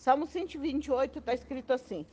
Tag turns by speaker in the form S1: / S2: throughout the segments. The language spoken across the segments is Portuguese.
S1: Salmo 128 está escrito assim: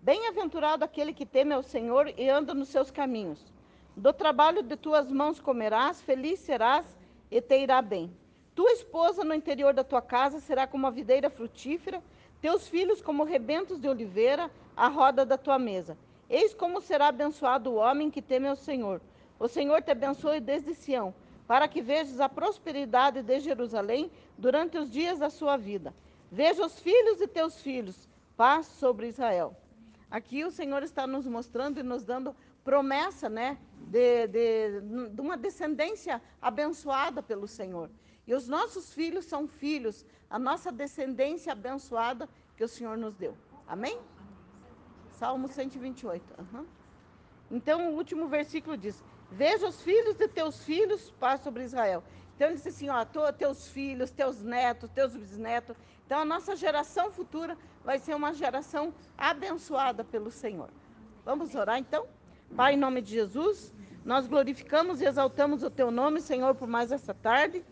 S1: Bem-aventurado aquele que teme ao Senhor e anda nos seus caminhos. Do trabalho de tuas mãos comerás, feliz serás e te irá bem. Tua esposa no interior da tua casa será como a videira frutífera, teus filhos como rebentos de oliveira, à roda da tua mesa. Eis como será abençoado o homem que teme ao Senhor. O Senhor te abençoe desde Sião, para que vejas a prosperidade de Jerusalém durante os dias da sua vida. Veja os filhos de teus filhos, paz sobre Israel. Aqui o Senhor está nos mostrando e nos dando promessa, né, de, de, de uma descendência abençoada pelo Senhor. E os nossos filhos são filhos, a nossa descendência abençoada que o Senhor nos deu. Amém? Salmo 128. Uhum. Então, o último versículo diz: Veja os filhos de teus filhos, paz sobre Israel. Então, ele diz assim: ó, teus filhos, teus netos, teus bisnetos. Então, a nossa geração futura vai ser uma geração abençoada pelo Senhor. Vamos orar então? Pai, em nome de Jesus, nós glorificamos e exaltamos o teu nome, Senhor, por mais essa tarde.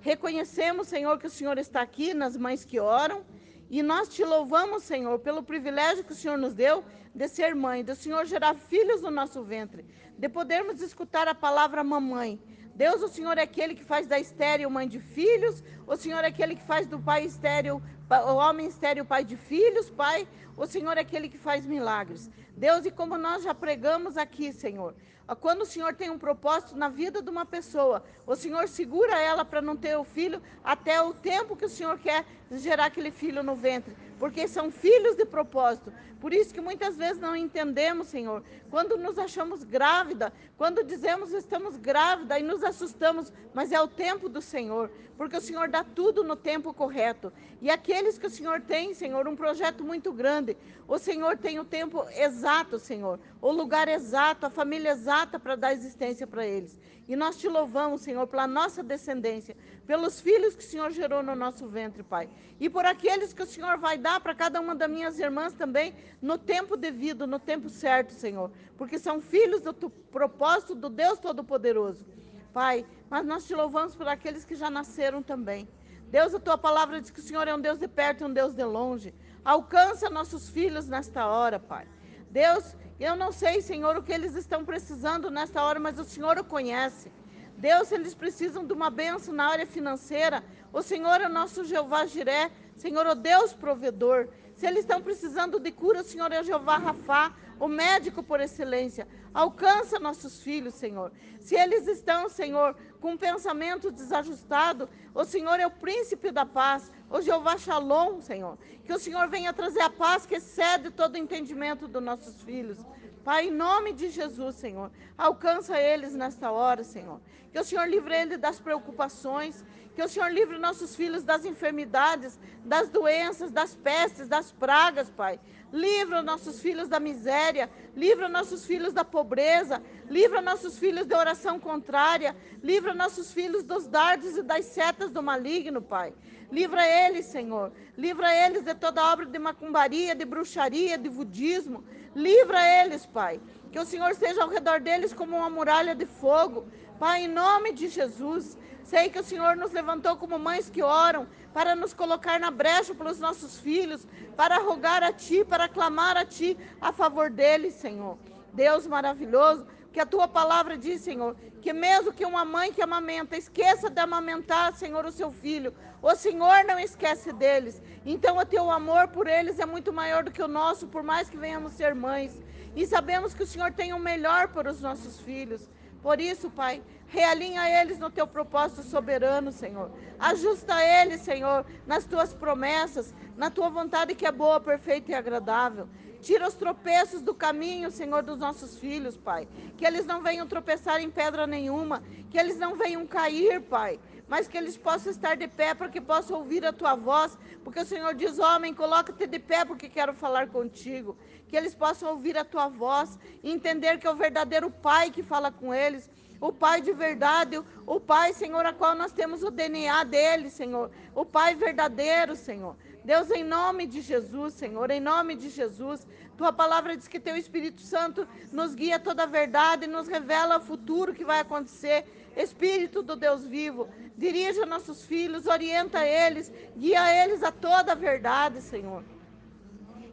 S1: Reconhecemos, Senhor, que o Senhor está aqui nas mães que oram. E nós te louvamos, Senhor, pelo privilégio que o Senhor nos deu de ser mãe, do Senhor gerar filhos no nosso ventre, de podermos escutar a palavra mamãe. Deus, o Senhor é aquele que faz da estéreo mãe de filhos, o Senhor é aquele que faz do pai estéreo, o homem estéreo pai de filhos, Pai, o Senhor é aquele que faz milagres. Deus, e como nós já pregamos aqui, Senhor, quando o Senhor tem um propósito na vida de uma pessoa, o Senhor segura ela para não ter o filho até o tempo que o Senhor quer gerar aquele filho no ventre, porque são filhos de propósito. Por isso que muitas vezes não entendemos, Senhor, quando nos achamos grávida, quando dizemos estamos grávida e nos assustamos, mas é o tempo do Senhor, porque o Senhor dá tudo no tempo correto. E aqueles que o Senhor tem, Senhor, um projeto muito grande, o Senhor tem o tempo exato, Senhor, o lugar exato, a família exata para dar existência para eles. E nós te louvamos, Senhor, pela nossa descendência, pelos filhos que o Senhor gerou no nosso ventre, Pai. E por aqueles que o Senhor vai dar para cada uma das minhas irmãs também, no tempo devido, no tempo certo, Senhor. Porque são filhos do propósito do Deus Todo-Poderoso. Pai, mas nós te louvamos por aqueles que já nasceram também. Deus, a tua palavra diz que o Senhor é um Deus de perto e um Deus de longe. Alcança nossos filhos nesta hora, Pai. Deus, eu não sei, Senhor, o que eles estão precisando nesta hora, mas o Senhor o conhece. Deus, eles precisam de uma benção na área financeira. O Senhor é o nosso Jeová Jiré, Senhor, o Deus provedor. Se eles estão precisando de cura, o Senhor é o Jeová Rafá, o médico por excelência. Alcança nossos filhos, Senhor. Se eles estão, Senhor, com um pensamento desajustado, o Senhor é o príncipe da paz, o Jeová Shalom, Senhor. Que o Senhor venha trazer a paz que excede todo o entendimento dos nossos filhos. Pai, em nome de Jesus, Senhor, alcança eles nesta hora, Senhor. Que o Senhor livre eles das preocupações, que o Senhor livre nossos filhos das enfermidades, das doenças, das pestes, das pragas, Pai. Livra nossos filhos da miséria, livra nossos filhos da pobreza, livra nossos filhos da oração contrária, livra nossos filhos dos dardos e das setas do maligno, Pai. Livra eles, Senhor. Livra eles de toda obra de macumbaria, de bruxaria, de budismo. Livra eles, Pai. Que o Senhor seja ao redor deles como uma muralha de fogo. Pai, em nome de Jesus. Sei que o Senhor nos levantou como mães que oram para nos colocar na brecha pelos nossos filhos, para rogar a Ti, para clamar a Ti a favor deles, Senhor. Deus maravilhoso, que a Tua palavra diz, Senhor, que mesmo que uma mãe que amamenta esqueça de amamentar, Senhor, o seu filho, o Senhor não esquece deles. Então o Teu amor por eles é muito maior do que o nosso, por mais que venhamos ser mães. E sabemos que o Senhor tem o melhor para os nossos filhos. Por isso, Pai, realinha eles no teu propósito soberano, Senhor. Ajusta eles, Senhor, nas tuas promessas, na tua vontade que é boa, perfeita e agradável. Tira os tropeços do caminho, Senhor, dos nossos filhos, Pai. Que eles não venham tropeçar em pedra nenhuma, que eles não venham cair, Pai mas que eles possam estar de pé para que possam ouvir a tua voz, porque o Senhor diz: Homem, coloca-te de pé porque quero falar contigo. Que eles possam ouvir a tua voz e entender que é o verdadeiro Pai que fala com eles, o Pai de verdade, o Pai, Senhor, a qual nós temos o DNA dele, Senhor, o Pai verdadeiro, Senhor. Deus, em nome de Jesus, Senhor, em nome de Jesus, tua palavra diz que teu Espírito Santo nos guia toda a verdade, nos revela o futuro que vai acontecer. Espírito do Deus vivo, dirija nossos filhos, orienta eles, guia eles a toda a verdade, Senhor.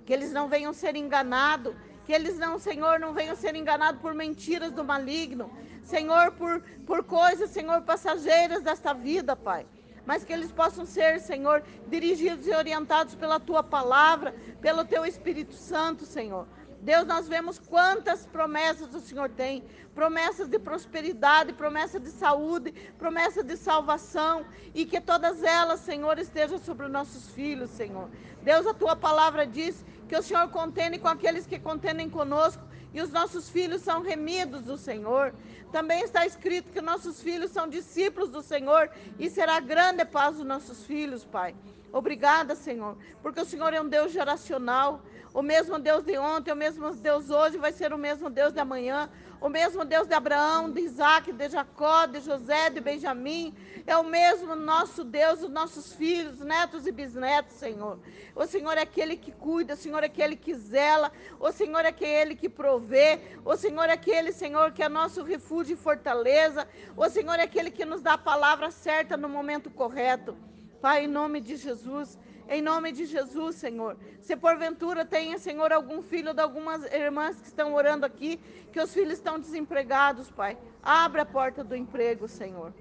S1: Que eles não venham ser enganados, que eles não, Senhor, não venham ser enganados por mentiras do maligno, Senhor, por, por coisas, Senhor, passageiras desta vida, Pai mas que eles possam ser, Senhor, dirigidos e orientados pela tua palavra, pelo teu Espírito Santo, Senhor. Deus, nós vemos quantas promessas o Senhor tem: promessas de prosperidade, promessas de saúde, promessas de salvação, e que todas elas, Senhor, estejam sobre os nossos filhos, Senhor. Deus, a tua palavra diz que o Senhor contene com aqueles que contendem conosco, e os nossos filhos são remidos do Senhor. Também está escrito que nossos filhos são discípulos do Senhor e será grande paz dos nossos filhos, Pai. Obrigada, Senhor, porque o Senhor é um Deus geracional. O mesmo Deus de ontem, o mesmo Deus hoje, vai ser o mesmo Deus de amanhã. O mesmo Deus de Abraão, de Isaac, de Jacó, de José, de Benjamim. É o mesmo nosso Deus, os nossos filhos, netos e bisnetos, Senhor. O Senhor é aquele que cuida, o Senhor é aquele que zela, o Senhor é aquele que provê, o Senhor é aquele, Senhor, que é nosso refúgio e fortaleza. O Senhor é aquele que nos dá a palavra certa no momento correto. Pai, em nome de Jesus, em nome de Jesus, Senhor. Se porventura tenha, Senhor, algum filho de algumas irmãs que estão orando aqui, que os filhos estão desempregados, Pai. Abre a porta do emprego, Senhor.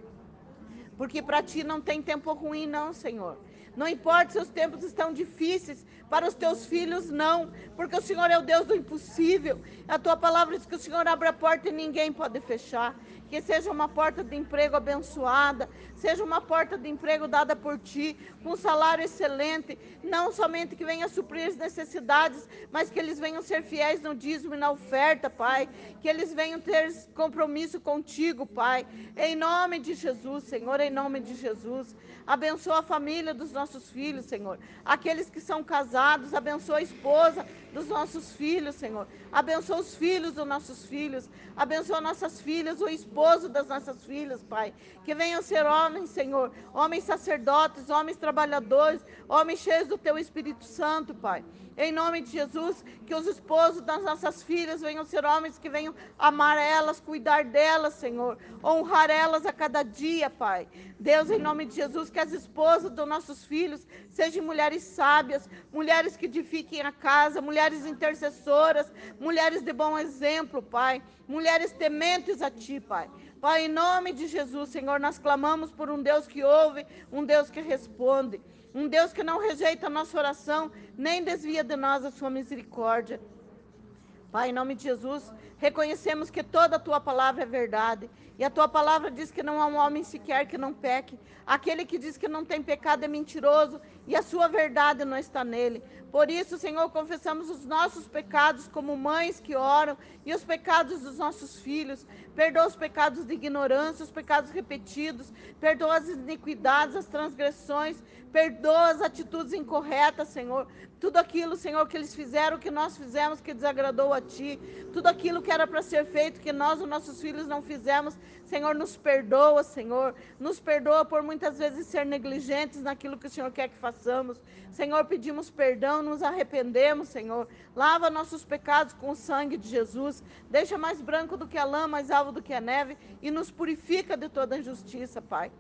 S1: Porque para ti não tem tempo ruim, não, Senhor. Não importa se os tempos estão difíceis, para os teus filhos não, porque o Senhor é o Deus do impossível. A tua palavra diz que o Senhor abre a porta e ninguém pode fechar que seja uma porta de emprego abençoada, seja uma porta de emprego dada por ti, com salário excelente, não somente que venha suprir as necessidades, mas que eles venham ser fiéis no dízimo e na oferta, Pai, que eles venham ter compromisso contigo, Pai, em nome de Jesus, Senhor, em nome de Jesus. Abençoa a família dos nossos filhos, Senhor. Aqueles que são casados, abençoa a esposa dos nossos filhos, Senhor. Abençoa os filhos dos nossos filhos. Abençoa nossas filhas, o esposo das nossas filhas, Pai. Que venham ser homens, Senhor. Homens sacerdotes, homens trabalhadores, homens cheios do Teu Espírito Santo, Pai. Em nome de Jesus, que os esposos das nossas filhas venham ser homens que venham amar elas, cuidar delas, Senhor. Honrar elas a cada dia, Pai. Deus, em nome de Jesus, que as esposas dos nossos filhos sejam mulheres sábias, mulheres que edifiquem a casa, mulheres intercessoras, mulheres de bom exemplo, Pai. Mulheres tementes a Ti, Pai. Pai, em nome de Jesus, Senhor, nós clamamos por um Deus que ouve, um Deus que responde. Um Deus que não rejeita a nossa oração, nem desvia de nós a sua misericórdia. Pai, em nome de Jesus, reconhecemos que toda a tua palavra é verdade. E a tua palavra diz que não há um homem sequer que não peque. Aquele que diz que não tem pecado é mentiroso e a sua verdade não está nele. Por isso, Senhor, confessamos os nossos pecados como mães que oram e os pecados dos nossos filhos. Perdoa os pecados de ignorância, os pecados repetidos. Perdoa as iniquidades, as transgressões. Perdoa as atitudes incorretas, Senhor. Tudo aquilo, Senhor, que eles fizeram, que nós fizemos, que desagradou a Ti. Tudo aquilo que era para ser feito, que nós, os nossos filhos, não fizemos. Senhor, nos perdoa, Senhor. Nos perdoa por muitas vezes ser negligentes naquilo que o Senhor quer que façamos. Senhor, pedimos perdão, nos arrependemos, Senhor. Lava nossos pecados com o sangue de Jesus. Deixa mais branco do que a lã, mais alvo do que a neve. E nos purifica de toda injustiça, Pai.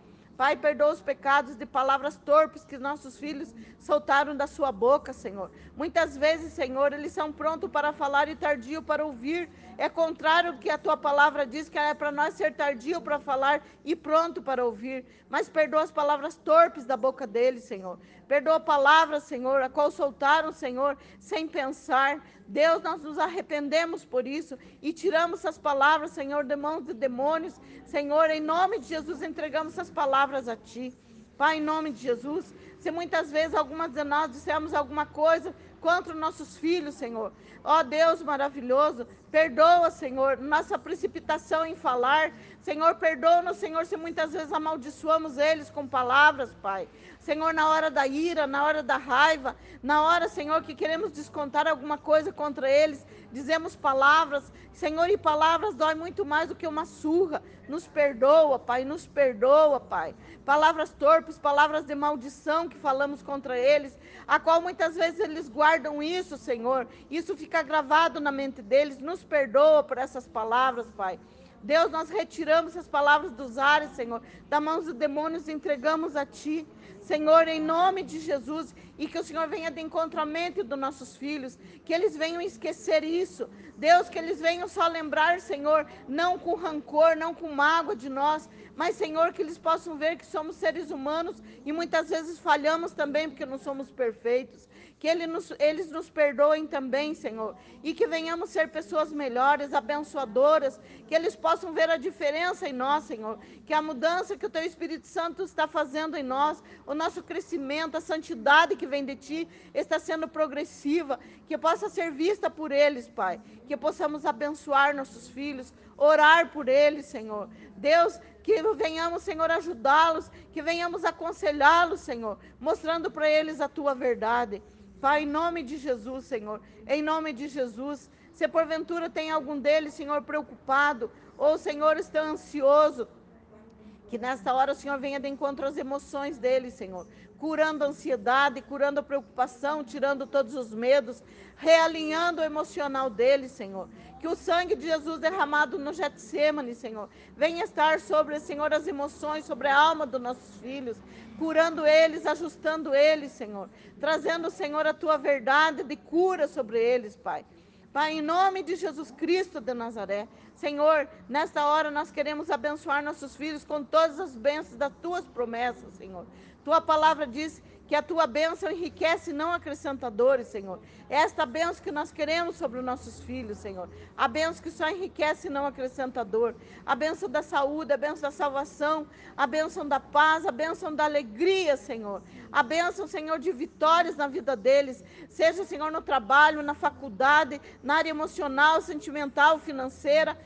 S1: Pai, perdoa os pecados de palavras torpes que nossos filhos soltaram da sua boca, Senhor. Muitas vezes, Senhor, eles são prontos para falar e tardio para ouvir. É contrário que a tua palavra diz, que é para nós ser tardio para falar e pronto para ouvir. Mas perdoa as palavras torpes da boca deles, Senhor. Perdoa palavras, Senhor, a qual soltaram, Senhor, sem pensar. Deus, nós nos arrependemos por isso e tiramos essas palavras, Senhor, de mãos de demônios. Senhor, em nome de Jesus, entregamos essas palavras a Ti. Pai, em nome de Jesus, se muitas vezes algumas de nós dissemos alguma coisa contra os nossos filhos, Senhor. Ó Deus maravilhoso, perdoa, Senhor, nossa precipitação em falar. Senhor, perdoa-nos, Senhor, se muitas vezes amaldiçoamos eles com palavras, Pai. Senhor, na hora da ira, na hora da raiva, na hora, Senhor, que queremos descontar alguma coisa contra eles, dizemos palavras. Senhor, e palavras dói muito mais do que uma surra. Nos perdoa, Pai, nos perdoa, Pai. Palavras torpes, palavras de maldição que falamos contra eles, a qual muitas vezes eles guardam isso, Senhor. Isso fica gravado na mente deles. Nos perdoa por essas palavras, Pai. Deus, nós retiramos as palavras dos ares, Senhor, da mão dos demônios entregamos a Ti. Senhor, em nome de Jesus, e que o Senhor venha de encontramento dos nossos filhos, que eles venham esquecer isso. Deus, que eles venham só lembrar, Senhor, não com rancor, não com mágoa de nós, mas, Senhor, que eles possam ver que somos seres humanos e muitas vezes falhamos também porque não somos perfeitos que ele nos, eles nos perdoem também, Senhor, e que venhamos ser pessoas melhores, abençoadoras, que eles possam ver a diferença em nós, Senhor, que a mudança que o Teu Espírito Santo está fazendo em nós, o nosso crescimento, a santidade que vem de Ti, está sendo progressiva, que possa ser vista por eles, Pai, que possamos abençoar nossos filhos, orar por eles, Senhor. Deus, que venhamos, Senhor, ajudá-los, que venhamos aconselhá-los, Senhor, mostrando para eles a tua verdade. Pai, em nome de Jesus, Senhor, em nome de Jesus, se porventura tem algum deles, Senhor, preocupado, ou, Senhor, está ansioso, que nesta hora o Senhor venha de encontro às emoções deles, Senhor, curando a ansiedade, curando a preocupação, tirando todos os medos, realinhando o emocional deles, Senhor. Que o sangue de Jesus derramado no Getsemane, Senhor, venha estar sobre, Senhor, as emoções, sobre a alma dos nossos filhos, curando eles, ajustando eles, Senhor, trazendo, Senhor, a tua verdade de cura sobre eles, Pai. Pai, em nome de Jesus Cristo de Nazaré, Senhor, nesta hora nós queremos abençoar nossos filhos com todas as bênçãos das tuas promessas, Senhor. Tua palavra diz que a tua bênção enriquece, não acrescenta dores, Senhor. É esta bênção que nós queremos sobre os nossos filhos, Senhor. A bênção que só enriquece não acrescenta dor. A bênção da saúde, a bênção da salvação, a bênção da paz, a bênção da alegria, Senhor. A bênção, Senhor, de vitórias na vida deles. Seja, Senhor, no trabalho, na faculdade, na área emocional, sentimental, financeira,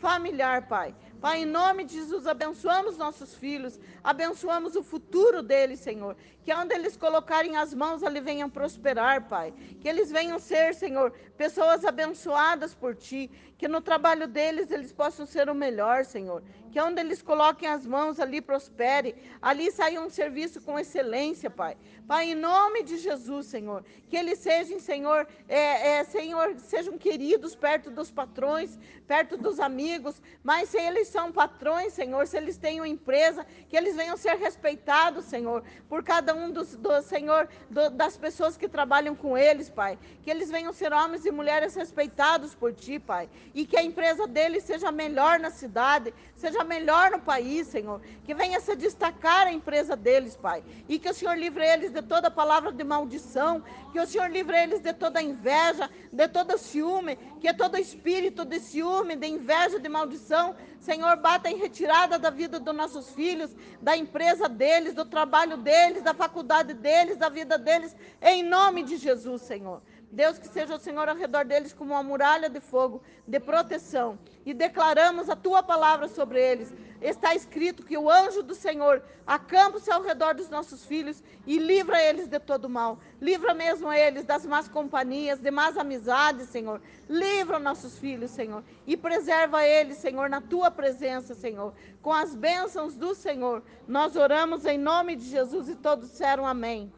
S1: familiar, Pai. Pai, em nome de Jesus, abençoamos nossos filhos, abençoamos o futuro deles, Senhor. Que onde eles colocarem as mãos, ali venham prosperar, Pai. Que eles venham ser, Senhor, pessoas abençoadas por Ti. Que no trabalho deles eles possam ser o melhor, Senhor. Que onde eles coloquem as mãos, ali prospere. Ali saia um serviço com excelência, Pai. Pai, em nome de Jesus, Senhor. Que eles sejam, Senhor, é, é, Senhor, sejam queridos perto dos patrões, perto dos amigos. Mas se eles são patrões, Senhor, se eles têm uma empresa, que eles venham ser respeitados, Senhor, por cada um dos, do, Senhor, do, das pessoas que trabalham com eles, Pai. Que eles venham ser homens e mulheres respeitados por Ti, Pai. E que a empresa deles seja melhor na cidade, seja melhor no país, Senhor. Que venha se destacar a empresa deles, Pai. E que o Senhor livre eles de toda palavra de maldição, que o Senhor livre eles de toda inveja, de todo ciúme, que todo espírito de ciúme, de inveja, de maldição, Senhor, bata em retirada da vida dos nossos filhos, da empresa deles, do trabalho deles, da faculdade deles, da vida deles, em nome de Jesus, Senhor. Deus, que seja o Senhor ao redor deles como uma muralha de fogo, de proteção. E declaramos a tua palavra sobre eles. Está escrito que o anjo do Senhor acampa-se ao redor dos nossos filhos e livra eles de todo mal. Livra mesmo eles das más companhias, de más amizades, Senhor. Livra nossos filhos, Senhor. E preserva eles, Senhor, na tua presença, Senhor. Com as bênçãos do Senhor. Nós oramos em nome de Jesus e todos disseram amém.